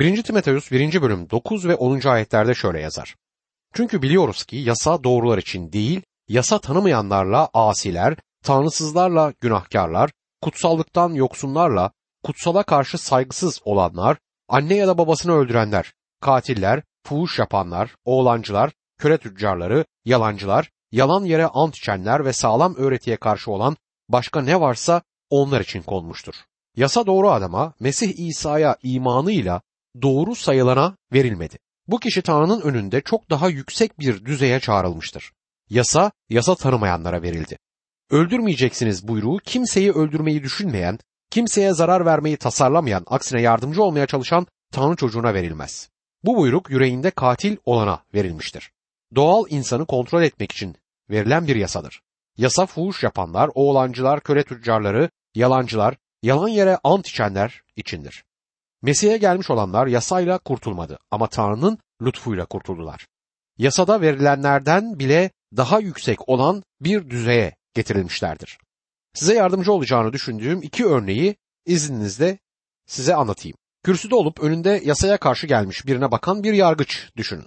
1. Timoteus 1. bölüm 9 ve 10. ayetlerde şöyle yazar. Çünkü biliyoruz ki yasa doğrular için değil, yasa tanımayanlarla asiler, tanrısızlarla günahkarlar, kutsallıktan yoksunlarla, kutsala karşı saygısız olanlar, anne ya da babasını öldürenler, katiller, fuhuş yapanlar, oğlancılar, köle tüccarları, yalancılar, yalan yere ant içenler ve sağlam öğretiye karşı olan başka ne varsa onlar için konmuştur. Yasa doğru adama Mesih İsa'ya imanıyla doğru sayılana verilmedi. Bu kişi Tanrı'nın önünde çok daha yüksek bir düzeye çağrılmıştır. Yasa, yasa tanımayanlara verildi. Öldürmeyeceksiniz buyruğu kimseyi öldürmeyi düşünmeyen, kimseye zarar vermeyi tasarlamayan, aksine yardımcı olmaya çalışan Tanrı çocuğuna verilmez. Bu buyruk yüreğinde katil olana verilmiştir. Doğal insanı kontrol etmek için verilen bir yasadır. Yasa fuhuş yapanlar, oğlancılar, köle tüccarları, yalancılar, yalan yere ant içenler içindir. Mesih'e gelmiş olanlar yasayla kurtulmadı ama Tanrı'nın lütfuyla kurtuldular. Yasada verilenlerden bile daha yüksek olan bir düzeye getirilmişlerdir. Size yardımcı olacağını düşündüğüm iki örneği izninizle size anlatayım. Kürsüde olup önünde yasaya karşı gelmiş birine bakan bir yargıç düşünün.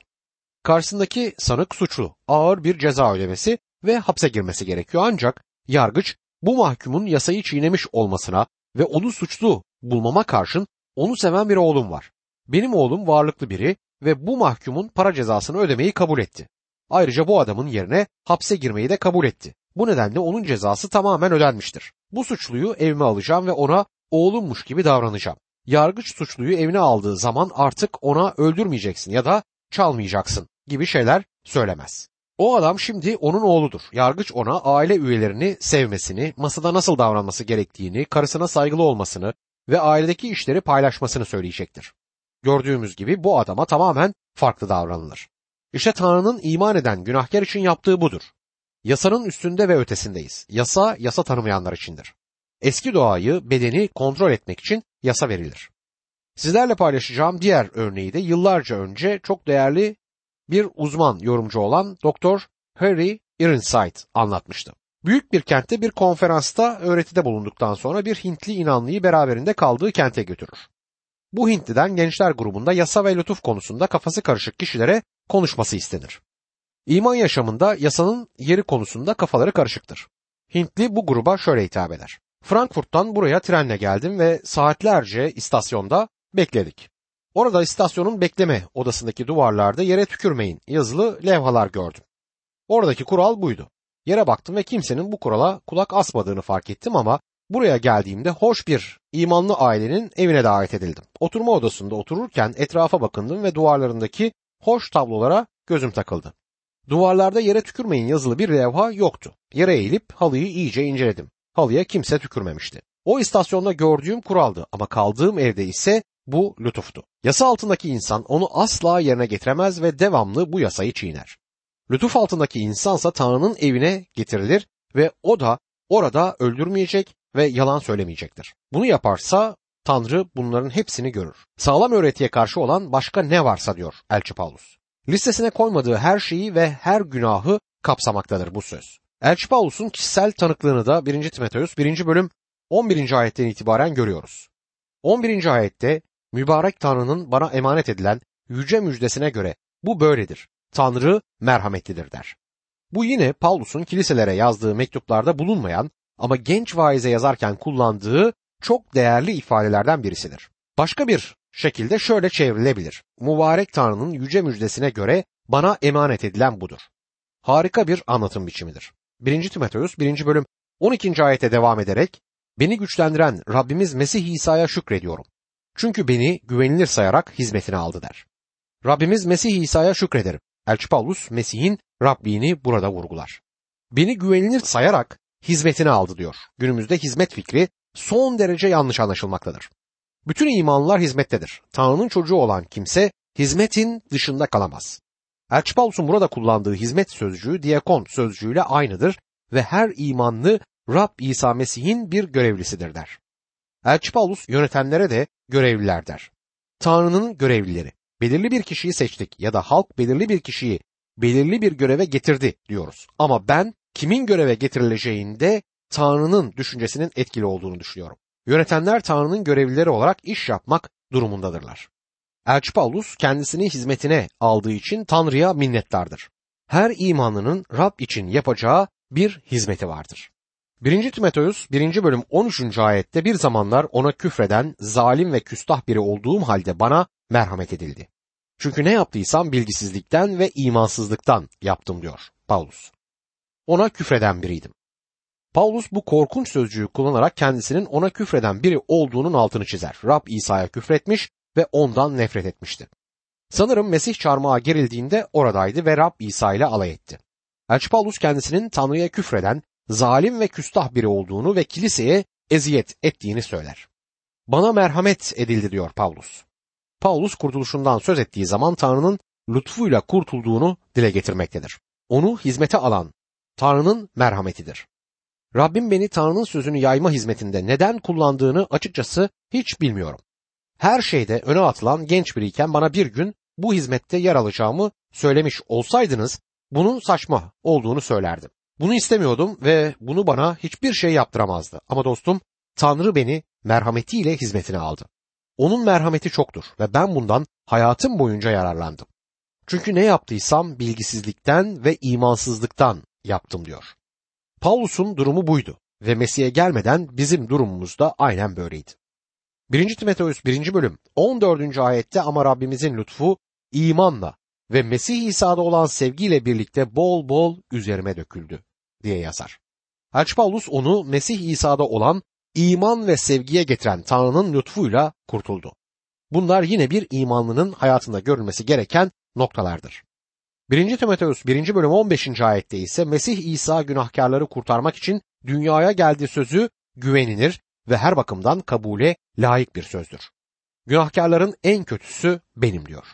Karşısındaki sanık suçlu, ağır bir ceza ödemesi ve hapse girmesi gerekiyor ancak yargıç bu mahkumun yasayı çiğnemiş olmasına ve onu suçlu bulmama karşın onu seven bir oğlum var. Benim oğlum varlıklı biri ve bu mahkumun para cezasını ödemeyi kabul etti. Ayrıca bu adamın yerine hapse girmeyi de kabul etti. Bu nedenle onun cezası tamamen ödenmiştir. Bu suçluyu evime alacağım ve ona oğlummuş gibi davranacağım. Yargıç suçluyu evine aldığı zaman artık ona öldürmeyeceksin ya da çalmayacaksın gibi şeyler söylemez. O adam şimdi onun oğludur. Yargıç ona aile üyelerini sevmesini, masada nasıl davranması gerektiğini, karısına saygılı olmasını ve ailedeki işleri paylaşmasını söyleyecektir. Gördüğümüz gibi bu adama tamamen farklı davranılır. İşte Tanrı'nın iman eden günahkar için yaptığı budur. Yasanın üstünde ve ötesindeyiz. Yasa, yasa tanımayanlar içindir. Eski doğayı, bedeni kontrol etmek için yasa verilir. Sizlerle paylaşacağım diğer örneği de yıllarca önce çok değerli bir uzman yorumcu olan Dr. Harry Ironside anlatmıştı. Büyük bir kentte bir konferansta öğretide bulunduktan sonra bir Hintli inanlıyı beraberinde kaldığı kente götürür. Bu Hintliden gençler grubunda yasa ve lütuf konusunda kafası karışık kişilere konuşması istenir. İman yaşamında yasanın yeri konusunda kafaları karışıktır. Hintli bu gruba şöyle hitap eder. Frankfurt'tan buraya trenle geldim ve saatlerce istasyonda bekledik. Orada istasyonun bekleme odasındaki duvarlarda yere tükürmeyin yazılı levhalar gördüm. Oradaki kural buydu. Yere baktım ve kimsenin bu kurala kulak asmadığını fark ettim ama buraya geldiğimde hoş bir imanlı ailenin evine davet edildim. Oturma odasında otururken etrafa bakındım ve duvarlarındaki hoş tablolara gözüm takıldı. Duvarlarda yere tükürmeyin yazılı bir levha yoktu. Yere eğilip halıyı iyice inceledim. Halıya kimse tükürmemişti. O istasyonda gördüğüm kuraldı ama kaldığım evde ise bu lütuftu. Yasa altındaki insan onu asla yerine getiremez ve devamlı bu yasayı çiğner. Lütuf altındaki insansa Tanrı'nın evine getirilir ve o da orada öldürmeyecek ve yalan söylemeyecektir. Bunu yaparsa Tanrı bunların hepsini görür. Sağlam öğretiye karşı olan başka ne varsa diyor Elçi Paulus. Listesine koymadığı her şeyi ve her günahı kapsamaktadır bu söz. Elçi Paulus'un kişisel tanıklığını da 1. Timoteus 1. bölüm 11. ayetten itibaren görüyoruz. 11. ayette mübarek Tanrı'nın bana emanet edilen yüce müjdesine göre bu böyledir. Tanrı merhametlidir der. Bu yine Paulus'un kiliselere yazdığı mektuplarda bulunmayan ama genç vaize yazarken kullandığı çok değerli ifadelerden birisidir. Başka bir şekilde şöyle çevrilebilir. Mübarek Tanrı'nın yüce müjdesine göre bana emanet edilen budur. Harika bir anlatım biçimidir. 1. Timoteus 1. bölüm 12. ayete devam ederek Beni güçlendiren Rabbimiz Mesih İsa'ya şükrediyorum. Çünkü beni güvenilir sayarak hizmetine aldı der. Rabbimiz Mesih İsa'ya şükrederim. Elçi Paulus Mesih'in Rabbini burada vurgular. Beni güvenilir sayarak hizmetine aldı diyor. Günümüzde hizmet fikri son derece yanlış anlaşılmaktadır. Bütün imanlılar hizmettedir. Tanrı'nın çocuğu olan kimse hizmetin dışında kalamaz. Elçi Paulus'un burada kullandığı hizmet sözcüğü diakon sözcüğüyle aynıdır ve her imanlı Rab İsa Mesih'in bir görevlisidir der. Elçi Paulus yönetenlere de görevliler der. Tanrı'nın görevlileri. Belirli bir kişiyi seçtik ya da halk belirli bir kişiyi belirli bir göreve getirdi diyoruz. Ama ben kimin göreve getirileceğinde Tanrı'nın düşüncesinin etkili olduğunu düşünüyorum. Yönetenler Tanrı'nın görevlileri olarak iş yapmak durumundadırlar. Elçi Paulus kendisini hizmetine aldığı için Tanrı'ya minnettardır. Her imanlının Rab için yapacağı bir hizmeti vardır. 1. Timoteus 1. bölüm 13. ayette bir zamanlar ona küfreden, zalim ve küstah biri olduğum halde bana merhamet edildi. Çünkü ne yaptıysam bilgisizlikten ve imansızlıktan yaptım diyor Paulus. Ona küfreden biriydim. Paulus bu korkunç sözcüğü kullanarak kendisinin ona küfreden biri olduğunun altını çizer. Rab İsa'ya küfretmiş ve ondan nefret etmişti. Sanırım Mesih çarmıha gerildiğinde oradaydı ve Rab İsa ile alay etti. Elçi Paulus kendisinin Tanrı'ya küfreden, zalim ve küstah biri olduğunu ve kiliseye eziyet ettiğini söyler. Bana merhamet edildi diyor Paulus. Paulus kurtuluşundan söz ettiği zaman Tanrı'nın lütfuyla kurtulduğunu dile getirmektedir. Onu hizmete alan Tanrı'nın merhametidir. Rabbim beni Tanrı'nın sözünü yayma hizmetinde neden kullandığını açıkçası hiç bilmiyorum. Her şeyde öne atılan genç biriyken bana bir gün bu hizmette yer alacağımı söylemiş olsaydınız bunun saçma olduğunu söylerdim. Bunu istemiyordum ve bunu bana hiçbir şey yaptıramazdı. Ama dostum Tanrı beni merhametiyle hizmetine aldı. Onun merhameti çoktur ve ben bundan hayatım boyunca yararlandım. Çünkü ne yaptıysam bilgisizlikten ve imansızlıktan yaptım diyor. Paulus'un durumu buydu ve Mesih'e gelmeden bizim durumumuz da aynen böyleydi. 1. Timoteus 1. bölüm 14. ayette ama Rabbimizin lütfu imanla ve Mesih İsa'da olan sevgiyle birlikte bol bol üzerime döküldü diye yazar. Elçi Paulus onu Mesih İsa'da olan iman ve sevgiye getiren Tanrı'nın lütfuyla kurtuldu. Bunlar yine bir imanlının hayatında görülmesi gereken noktalardır. 1. Timoteus 1. bölüm 15. ayette ise Mesih İsa günahkarları kurtarmak için dünyaya geldiği sözü güvenilir ve her bakımdan kabule layık bir sözdür. Günahkarların en kötüsü benim diyor.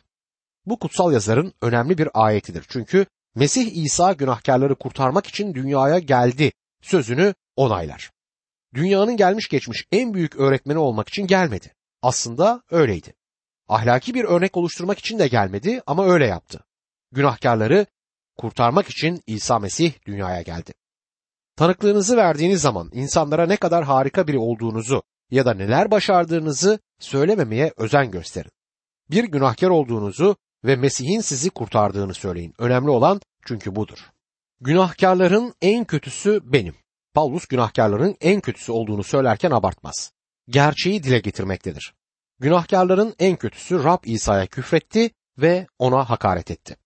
Bu kutsal yazarın önemli bir ayetidir. Çünkü Mesih İsa günahkarları kurtarmak için dünyaya geldi sözünü onaylar. Dünyanın gelmiş geçmiş en büyük öğretmeni olmak için gelmedi. Aslında öyleydi. Ahlaki bir örnek oluşturmak için de gelmedi ama öyle yaptı. Günahkarları kurtarmak için İsa Mesih dünyaya geldi. Tanıklığınızı verdiğiniz zaman insanlara ne kadar harika biri olduğunuzu ya da neler başardığınızı söylememeye özen gösterin. Bir günahkar olduğunuzu ve Mesih'in sizi kurtardığını söyleyin. Önemli olan çünkü budur. Günahkarların en kötüsü benim. Paulus günahkarların en kötüsü olduğunu söylerken abartmaz. Gerçeği dile getirmektedir. Günahkarların en kötüsü Rab İsa'ya küfretti ve ona hakaret etti.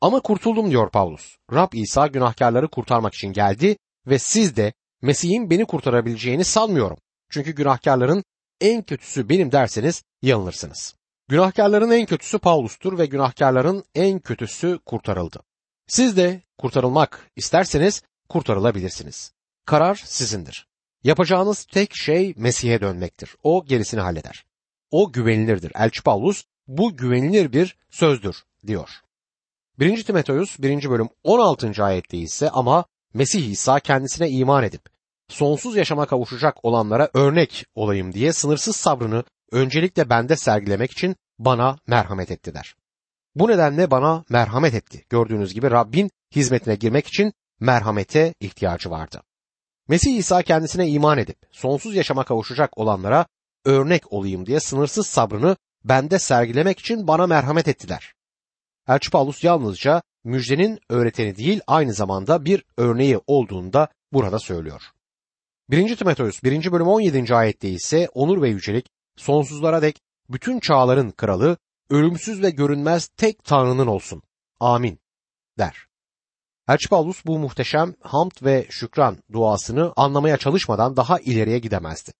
Ama kurtuldum diyor Paulus. Rab İsa günahkarları kurtarmak için geldi ve siz de Mesih'in beni kurtarabileceğini sanmıyorum. Çünkü günahkarların en kötüsü benim derseniz yanılırsınız. Günahkarların en kötüsü Paulus'tur ve günahkarların en kötüsü kurtarıldı. Siz de kurtarılmak isterseniz kurtarılabilirsiniz. Karar sizindir. Yapacağınız tek şey Mesih'e dönmektir. O gerisini halleder. O güvenilirdir. Elçi Paulus bu güvenilir bir sözdür diyor. 1. Timoteus 1. bölüm 16. ayette ise ama Mesih İsa kendisine iman edip sonsuz yaşama kavuşacak olanlara örnek olayım diye sınırsız sabrını öncelikle bende sergilemek için bana merhamet etti der. Bu nedenle bana merhamet etti. Gördüğünüz gibi Rabbin hizmetine girmek için merhamete ihtiyacı vardı. Mesih İsa kendisine iman edip sonsuz yaşama kavuşacak olanlara örnek olayım diye sınırsız sabrını bende sergilemek için bana merhamet ettiler. Elçi Paulus yalnızca müjdenin öğreteni değil aynı zamanda bir örneği olduğunu da burada söylüyor. 1. Timoteus 1. bölüm 17. ayette ise onur ve yücelik sonsuzlara dek bütün çağların kralı, ölümsüz ve görünmez tek Tanrı'nın olsun. Amin der. Elçi bu muhteşem hamd ve şükran duasını anlamaya çalışmadan daha ileriye gidemezdi.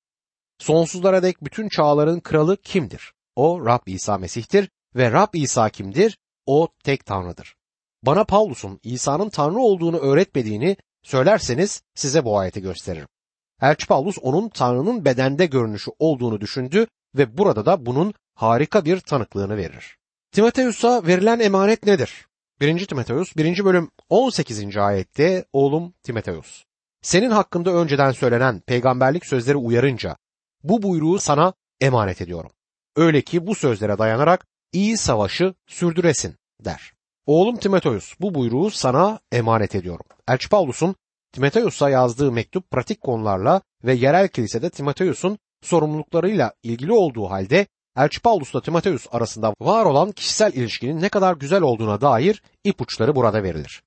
Sonsuzlara dek bütün çağların kralı kimdir? O Rab İsa Mesih'tir ve Rab İsa kimdir? O tek Tanrı'dır. Bana Paulus'un İsa'nın Tanrı olduğunu öğretmediğini söylerseniz size bu ayeti gösteririm. Elçi Paulus onun Tanrı'nın bedende görünüşü olduğunu düşündü ve burada da bunun harika bir tanıklığını verir. Timoteus'a verilen emanet nedir? 1. Timoteus 1. bölüm 18. ayette oğlum Timoteus. Senin hakkında önceden söylenen peygamberlik sözleri uyarınca bu buyruğu sana emanet ediyorum. Öyle ki bu sözlere dayanarak iyi savaşı sürdüresin der. Oğlum Timoteus bu buyruğu sana emanet ediyorum. Elçi Paulus'un Timoteus'a yazdığı mektup pratik konularla ve yerel kilisede Timoteus'un sorumluluklarıyla ilgili olduğu halde Elçi Paulus'la Timoteus arasında var olan kişisel ilişkinin ne kadar güzel olduğuna dair ipuçları burada verilir.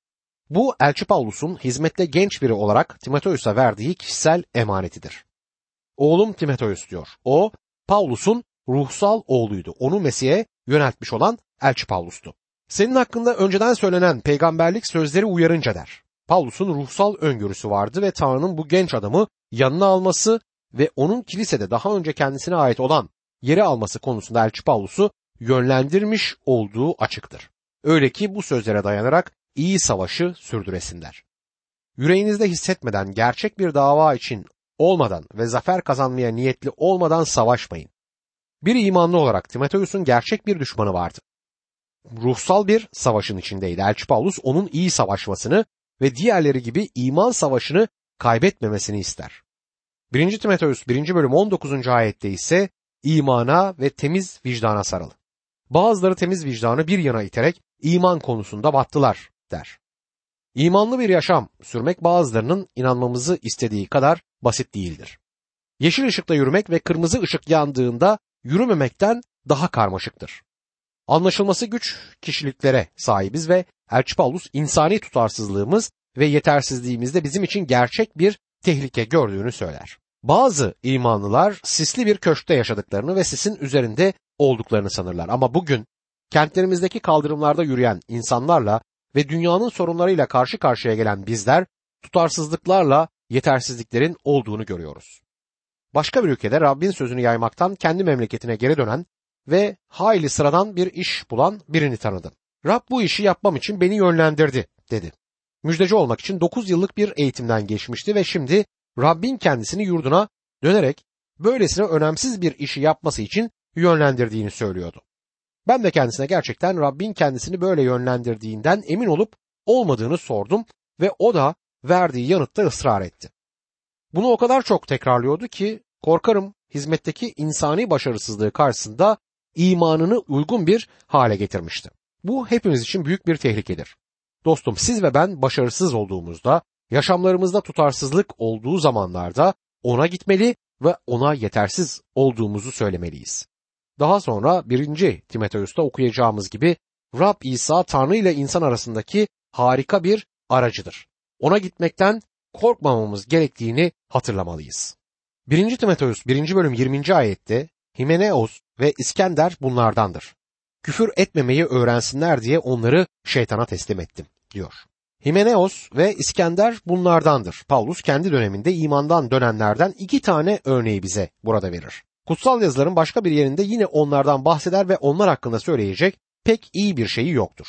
Bu Elçi Paulus'un hizmette genç biri olarak Timoteus'a verdiği kişisel emanetidir. Oğlum Timoteus diyor. O Paulus'un ruhsal oğluydu. Onu Mesih'e yöneltmiş olan Elçi Paulus'tu. Senin hakkında önceden söylenen peygamberlik sözleri uyarınca der. Paulus'un ruhsal öngörüsü vardı ve Tanrı'nın bu genç adamı yanına alması ve onun kilisede daha önce kendisine ait olan yeri alması konusunda Elçi Paulus'u yönlendirmiş olduğu açıktır. Öyle ki bu sözlere dayanarak iyi savaşı sürdüresinler. Yüreğinizde hissetmeden gerçek bir dava için olmadan ve zafer kazanmaya niyetli olmadan savaşmayın. Bir imanlı olarak Timoteus'un gerçek bir düşmanı vardı. Ruhsal bir savaşın içindeydi. Elçi Paulus onun iyi savaşmasını ve diğerleri gibi iman savaşını kaybetmemesini ister. 1. Timoteus 1. bölüm 19. ayette ise imana ve temiz vicdana sarıl. Bazıları temiz vicdanı bir yana iterek iman konusunda battılar der. İmanlı bir yaşam sürmek bazılarının inanmamızı istediği kadar basit değildir. Yeşil ışıkta yürümek ve kırmızı ışık yandığında yürümemekten daha karmaşıktır. Anlaşılması güç kişiliklere sahibiz ve Elçi Paulus insani tutarsızlığımız ve yetersizliğimizde bizim için gerçek bir tehlike gördüğünü söyler. Bazı imanlılar sisli bir köşkte yaşadıklarını ve sisin üzerinde olduklarını sanırlar ama bugün kentlerimizdeki kaldırımlarda yürüyen insanlarla ve dünyanın sorunlarıyla karşı karşıya gelen bizler tutarsızlıklarla yetersizliklerin olduğunu görüyoruz. Başka bir ülkede Rabbin sözünü yaymaktan kendi memleketine geri dönen ve hayli sıradan bir iş bulan birini tanıdım. Rab bu işi yapmam için beni yönlendirdi dedi. Müjdeci olmak için 9 yıllık bir eğitimden geçmişti ve şimdi Rabbin kendisini yurduna dönerek böylesine önemsiz bir işi yapması için yönlendirdiğini söylüyordu. Ben de kendisine gerçekten Rabbin kendisini böyle yönlendirdiğinden emin olup olmadığını sordum ve o da verdiği yanıtta ısrar etti. Bunu o kadar çok tekrarlıyordu ki korkarım hizmetteki insani başarısızlığı karşısında imanını uygun bir hale getirmişti. Bu hepimiz için büyük bir tehlikedir. Dostum siz ve ben başarısız olduğumuzda, yaşamlarımızda tutarsızlık olduğu zamanlarda ona gitmeli ve ona yetersiz olduğumuzu söylemeliyiz. Daha sonra 1. Timoteus'ta okuyacağımız gibi Rab İsa Tanrı ile insan arasındaki harika bir aracıdır. Ona gitmekten korkmamamız gerektiğini hatırlamalıyız. 1. Timoteus 1. bölüm 20. ayette Himeneos ve İskender bunlardandır. Küfür etmemeyi öğrensinler diye onları şeytana teslim ettim diyor. Himeneos ve İskender bunlardandır. Paulus kendi döneminde imandan dönenlerden iki tane örneği bize burada verir. Kutsal yazıların başka bir yerinde yine onlardan bahseder ve onlar hakkında söyleyecek pek iyi bir şeyi yoktur.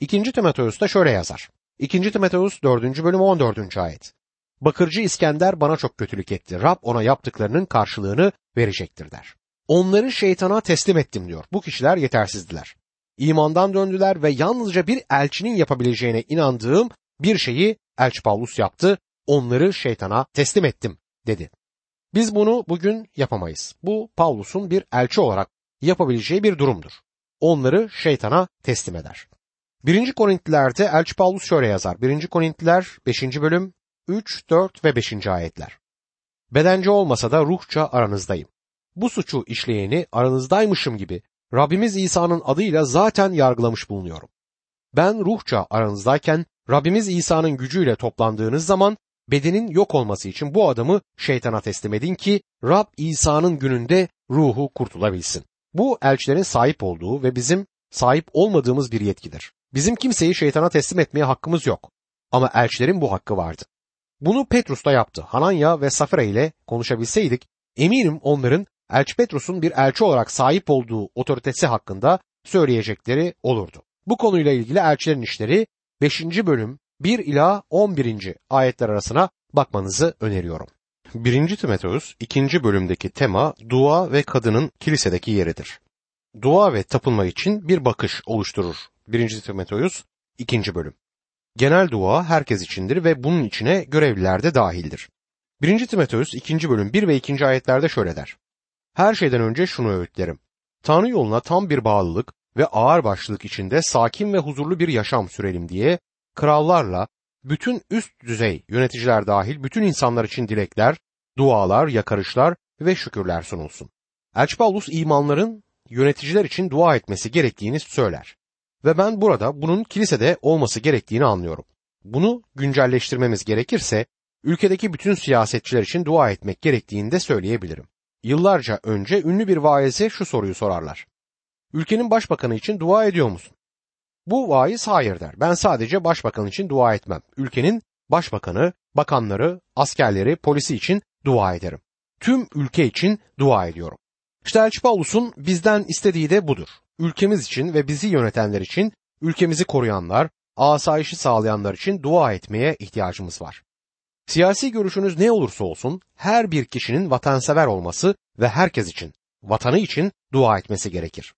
2. Timoteus'ta şöyle yazar. 2. Timoteus 4. bölüm 14. ayet. Bakırcı İskender bana çok kötülük etti. Rab ona yaptıklarının karşılığını verecektir der. Onları şeytana teslim ettim diyor. Bu kişiler yetersizdiler. İmandan döndüler ve yalnızca bir elçinin yapabileceğine inandığım bir şeyi elçi Paulus yaptı. Onları şeytana teslim ettim dedi. Biz bunu bugün yapamayız. Bu Paulus'un bir elçi olarak yapabileceği bir durumdur. Onları şeytana teslim eder. 1. Korintliler'de Elçi Paulus şöyle yazar. 1. Korintliler 5. bölüm 3, 4 ve 5. ayetler. Bedenci olmasa da ruhça aranızdayım. Bu suçu işleyeni aranızdaymışım gibi Rabbimiz İsa'nın adıyla zaten yargılamış bulunuyorum. Ben ruhça aranızdayken Rabbimiz İsa'nın gücüyle toplandığınız zaman bedenin yok olması için bu adamı şeytana teslim edin ki Rab İsa'nın gününde ruhu kurtulabilsin. Bu elçilerin sahip olduğu ve bizim sahip olmadığımız bir yetkidir. Bizim kimseyi şeytana teslim etmeye hakkımız yok. Ama elçilerin bu hakkı vardı. Bunu Petrus da yaptı. Hananya ve Safira ile konuşabilseydik eminim onların Elçi Petrus'un bir elçi olarak sahip olduğu otoritesi hakkında söyleyecekleri olurdu. Bu konuyla ilgili elçilerin işleri 5. bölüm 1 ila 11. ayetler arasına bakmanızı öneriyorum. 1. Timoteus 2. bölümdeki tema dua ve kadının kilisedeki yeridir. Dua ve tapınma için bir bakış oluşturur 1. Timoteus 2. bölüm. Genel dua herkes içindir ve bunun içine görevliler de dahildir. 1. Timoteus 2. bölüm 1 ve 2. ayetlerde şöyle der. Her şeyden önce şunu öğütlerim. Tanrı yoluna tam bir bağlılık ve ağır başlılık içinde sakin ve huzurlu bir yaşam sürelim diye krallarla bütün üst düzey yöneticiler dahil bütün insanlar için dilekler, dualar, yakarışlar ve şükürler sunulsun. Elçi Paulus imanların yöneticiler için dua etmesi gerektiğini söyler. Ve ben burada bunun kilisede olması gerektiğini anlıyorum. Bunu güncelleştirmemiz gerekirse ülkedeki bütün siyasetçiler için dua etmek gerektiğini de söyleyebilirim. Yıllarca önce ünlü bir vaize şu soruyu sorarlar. Ülkenin başbakanı için dua ediyor musun? Bu vaiz hayır der. Ben sadece başbakan için dua etmem. Ülkenin başbakanı, bakanları, askerleri, polisi için dua ederim. Tüm ülke için dua ediyorum. İşte Elçi Paulus'un bizden istediği de budur. Ülkemiz için ve bizi yönetenler için, ülkemizi koruyanlar, asayişi sağlayanlar için dua etmeye ihtiyacımız var. Siyasi görüşünüz ne olursa olsun her bir kişinin vatansever olması ve herkes için, vatanı için dua etmesi gerekir.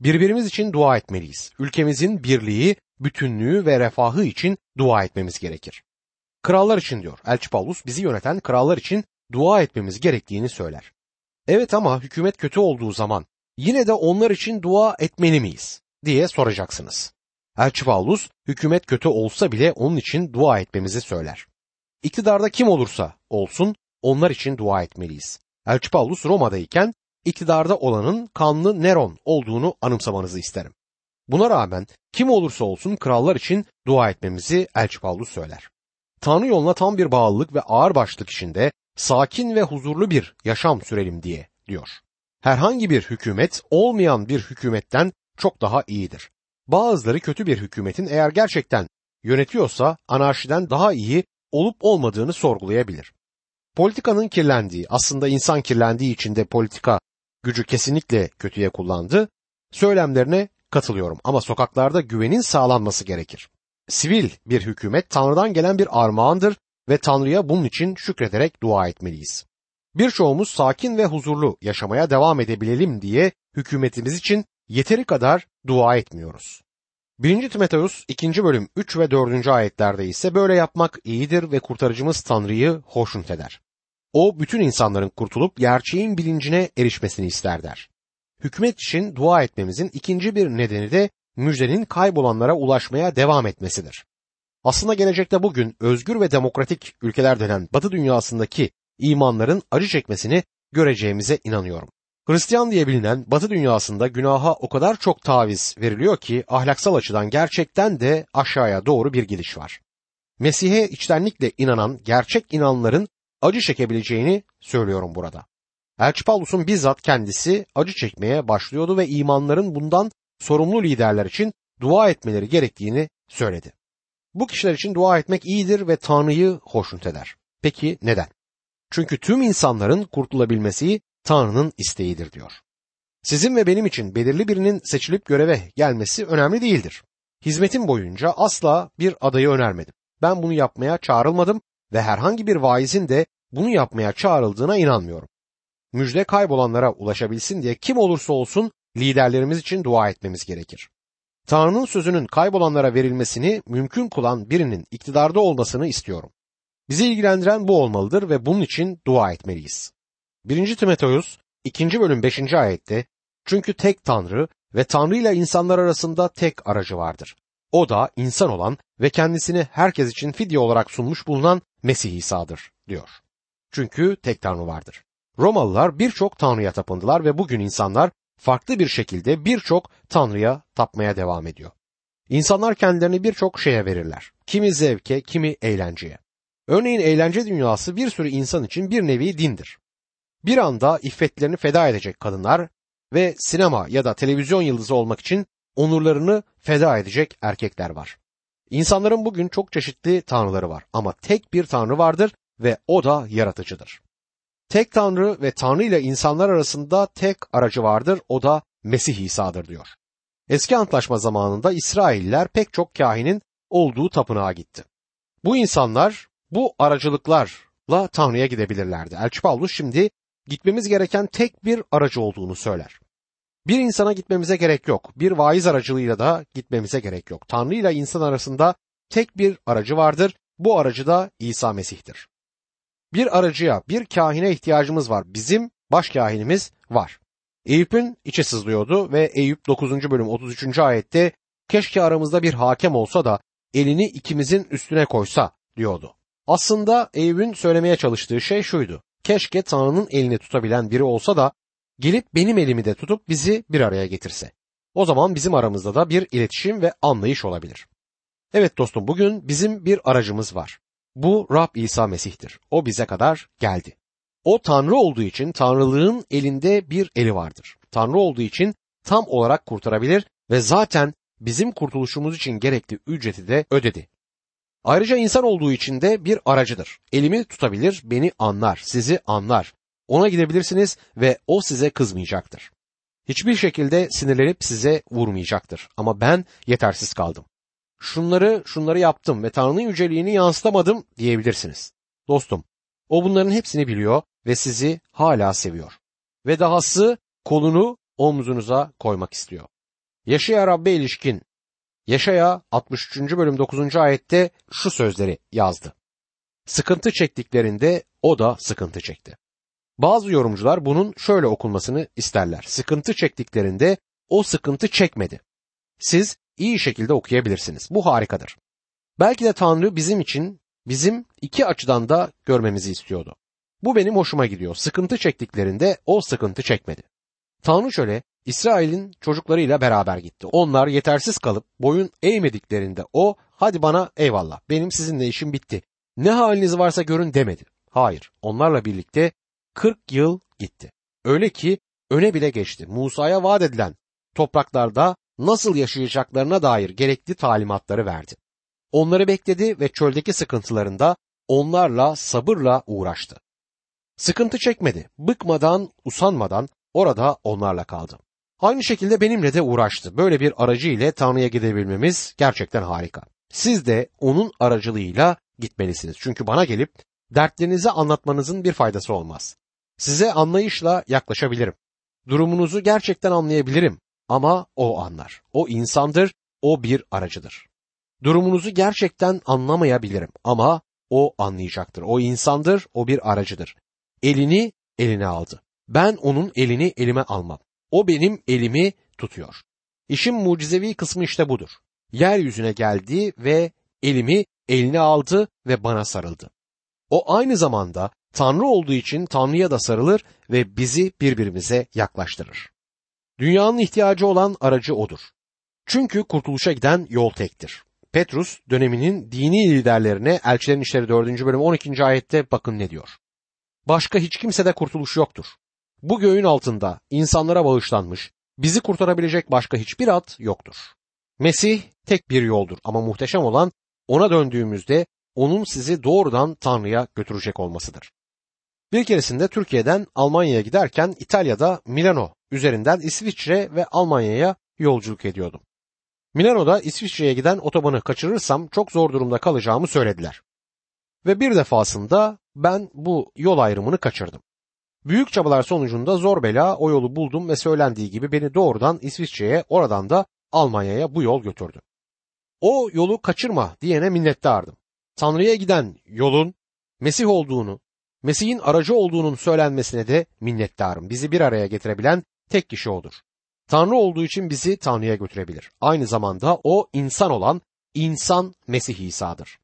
Birbirimiz için dua etmeliyiz. Ülkemizin birliği, bütünlüğü ve refahı için dua etmemiz gerekir. Krallar için diyor Elçi Paulus bizi yöneten krallar için dua etmemiz gerektiğini söyler. Evet ama hükümet kötü olduğu zaman yine de onlar için dua etmeli miyiz diye soracaksınız. Elçi Paulus hükümet kötü olsa bile onun için dua etmemizi söyler. İktidarda kim olursa olsun onlar için dua etmeliyiz. Elçi Paulus Roma'dayken iktidarda olanın kanlı Neron olduğunu anımsamanızı isterim. Buna rağmen kim olursa olsun krallar için dua etmemizi Elçi Paulus söyler. Tanrı yoluna tam bir bağlılık ve ağırbaşlık içinde sakin ve huzurlu bir yaşam sürelim diye diyor. Herhangi bir hükümet olmayan bir hükümetten çok daha iyidir. Bazıları kötü bir hükümetin eğer gerçekten yönetiyorsa anarşiden daha iyi olup olmadığını sorgulayabilir. Politikanın kirlendiği, aslında insan kirlendiği için de politika gücü kesinlikle kötüye kullandı. Söylemlerine katılıyorum ama sokaklarda güvenin sağlanması gerekir. Sivil bir hükümet Tanrı'dan gelen bir armağandır ve Tanrı'ya bunun için şükrederek dua etmeliyiz. Birçoğumuz sakin ve huzurlu yaşamaya devam edebilelim diye hükümetimiz için yeteri kadar dua etmiyoruz. 1. Timoteus 2. bölüm 3 ve 4. ayetlerde ise böyle yapmak iyidir ve kurtarıcımız Tanrı'yı hoşnut eder. O bütün insanların kurtulup gerçeğin bilincine erişmesini ister der. Hükümet için dua etmemizin ikinci bir nedeni de müjdenin kaybolanlara ulaşmaya devam etmesidir. Aslında gelecekte bugün özgür ve demokratik ülkeler denen Batı dünyasındaki imanların acı çekmesini göreceğimize inanıyorum. Hristiyan diye bilinen Batı dünyasında günaha o kadar çok taviz veriliyor ki ahlaksal açıdan gerçekten de aşağıya doğru bir gidiş var. Mesih'e içtenlikle inanan gerçek inanların acı çekebileceğini söylüyorum burada. Elçi Paulus'un bizzat kendisi acı çekmeye başlıyordu ve imanların bundan sorumlu liderler için dua etmeleri gerektiğini söyledi. Bu kişiler için dua etmek iyidir ve Tanrı'yı hoşnut eder. Peki neden? Çünkü tüm insanların kurtulabilmesi Tanrı'nın isteğidir diyor. Sizin ve benim için belirli birinin seçilip göreve gelmesi önemli değildir. Hizmetim boyunca asla bir adayı önermedim. Ben bunu yapmaya çağrılmadım ve herhangi bir vaizin de bunu yapmaya çağrıldığına inanmıyorum. Müjde kaybolanlara ulaşabilsin diye kim olursa olsun liderlerimiz için dua etmemiz gerekir. Tanrı'nın sözünün kaybolanlara verilmesini mümkün kılan birinin iktidarda olmasını istiyorum. Bizi ilgilendiren bu olmalıdır ve bunun için dua etmeliyiz. 1. Timoteus 2. bölüm 5. ayette çünkü tek Tanrı ve Tanrı ile insanlar arasında tek aracı vardır. O da insan olan ve kendisini herkes için fidye olarak sunmuş bulunan Mesih İsa'dır diyor. Çünkü tek Tanrı vardır. Romalılar birçok Tanrı'ya tapındılar ve bugün insanlar farklı bir şekilde birçok Tanrı'ya tapmaya devam ediyor. İnsanlar kendilerini birçok şeye verirler. Kimi zevke, kimi eğlenceye. Örneğin eğlence dünyası bir sürü insan için bir nevi dindir. Bir anda iffetlerini feda edecek kadınlar ve sinema ya da televizyon yıldızı olmak için onurlarını feda edecek erkekler var. İnsanların bugün çok çeşitli tanrıları var ama tek bir tanrı vardır ve o da yaratıcıdır. Tek tanrı ve tanrı ile insanlar arasında tek aracı vardır o da Mesih İsa'dır diyor. Eski antlaşma zamanında İsrailler pek çok kahinin olduğu tapınağa gitti. Bu insanlar bu aracılıklarla Tanrı'ya gidebilirlerdi. Elçi Paulus şimdi gitmemiz gereken tek bir aracı olduğunu söyler. Bir insana gitmemize gerek yok. Bir vaiz aracılığıyla da gitmemize gerek yok. Tanrı ile insan arasında tek bir aracı vardır. Bu aracı da İsa Mesih'tir. Bir aracıya, bir kahine ihtiyacımız var. Bizim baş kahinimiz var. Eyüp'ün içi sızlıyordu ve Eyüp 9. bölüm 33. ayette keşke aramızda bir hakem olsa da elini ikimizin üstüne koysa diyordu. Aslında Eyüp'ün söylemeye çalıştığı şey şuydu. Keşke Tanrı'nın elini tutabilen biri olsa da gelip benim elimi de tutup bizi bir araya getirse. O zaman bizim aramızda da bir iletişim ve anlayış olabilir. Evet dostum bugün bizim bir aracımız var. Bu Rab İsa Mesih'tir. O bize kadar geldi. O Tanrı olduğu için Tanrılığın elinde bir eli vardır. Tanrı olduğu için tam olarak kurtarabilir ve zaten bizim kurtuluşumuz için gerekli ücreti de ödedi. Ayrıca insan olduğu için de bir aracıdır. Elimi tutabilir, beni anlar, sizi anlar. Ona gidebilirsiniz ve o size kızmayacaktır. Hiçbir şekilde sinirlenip size vurmayacaktır. Ama ben yetersiz kaldım. Şunları, şunları yaptım ve Tanrı'nın yüceliğini yansıtamadım diyebilirsiniz. Dostum, o bunların hepsini biliyor ve sizi hala seviyor. Ve dahası kolunu omzunuza koymak istiyor. Yaşaya Rabbe ilişkin Yaşaya 63. bölüm 9. ayette şu sözleri yazdı. Sıkıntı çektiklerinde o da sıkıntı çekti. Bazı yorumcular bunun şöyle okunmasını isterler. Sıkıntı çektiklerinde o sıkıntı çekmedi. Siz iyi şekilde okuyabilirsiniz. Bu harikadır. Belki de Tanrı bizim için bizim iki açıdan da görmemizi istiyordu. Bu benim hoşuma gidiyor. Sıkıntı çektiklerinde o sıkıntı çekmedi. Tanrı şöyle İsrail'in çocuklarıyla beraber gitti. Onlar yetersiz kalıp boyun eğmediklerinde o hadi bana eyvallah benim sizinle işim bitti. Ne haliniz varsa görün demedi. Hayır onlarla birlikte 40 yıl gitti. Öyle ki öne bile geçti. Musa'ya vaat edilen topraklarda nasıl yaşayacaklarına dair gerekli talimatları verdi. Onları bekledi ve çöldeki sıkıntılarında onlarla sabırla uğraştı. Sıkıntı çekmedi, bıkmadan, usanmadan orada onlarla kaldı. Aynı şekilde benimle de uğraştı. Böyle bir aracı ile Tanrı'ya gidebilmemiz gerçekten harika. Siz de onun aracılığıyla gitmelisiniz. Çünkü bana gelip dertlerinizi anlatmanızın bir faydası olmaz. Size anlayışla yaklaşabilirim. Durumunuzu gerçekten anlayabilirim ama o anlar. O insandır, o bir aracıdır. Durumunuzu gerçekten anlamayabilirim ama o anlayacaktır. O insandır, o bir aracıdır. Elini eline aldı. Ben onun elini elime almam. O benim elimi tutuyor. İşin mucizevi kısmı işte budur. Yeryüzüne geldi ve elimi eline aldı ve bana sarıldı. O aynı zamanda Tanrı olduğu için Tanrı'ya da sarılır ve bizi birbirimize yaklaştırır. Dünyanın ihtiyacı olan aracı odur. Çünkü kurtuluşa giden yol tektir. Petrus döneminin dini liderlerine Elçilerin İşleri 4. bölüm 12. ayette bakın ne diyor. Başka hiç kimsede kurtuluş yoktur. Bu göğün altında insanlara bağışlanmış, bizi kurtarabilecek başka hiçbir at yoktur. Mesih tek bir yoldur ama muhteşem olan ona döndüğümüzde onun sizi doğrudan Tanrı'ya götürecek olmasıdır. Bir keresinde Türkiye'den Almanya'ya giderken İtalya'da Milano üzerinden İsviçre ve Almanya'ya yolculuk ediyordum. Milano'da İsviçre'ye giden otobanı kaçırırsam çok zor durumda kalacağımı söylediler. Ve bir defasında ben bu yol ayrımını kaçırdım. Büyük çabalar sonucunda zor bela o yolu buldum ve söylendiği gibi beni doğrudan İsviçre'ye oradan da Almanya'ya bu yol götürdü. O yolu kaçırma diyene minnettardım. Tanrı'ya giden yolun Mesih olduğunu, Mesih'in aracı olduğunun söylenmesine de minnettarım. Bizi bir araya getirebilen tek kişi odur. Tanrı olduğu için bizi Tanrı'ya götürebilir. Aynı zamanda o insan olan insan Mesih İsa'dır.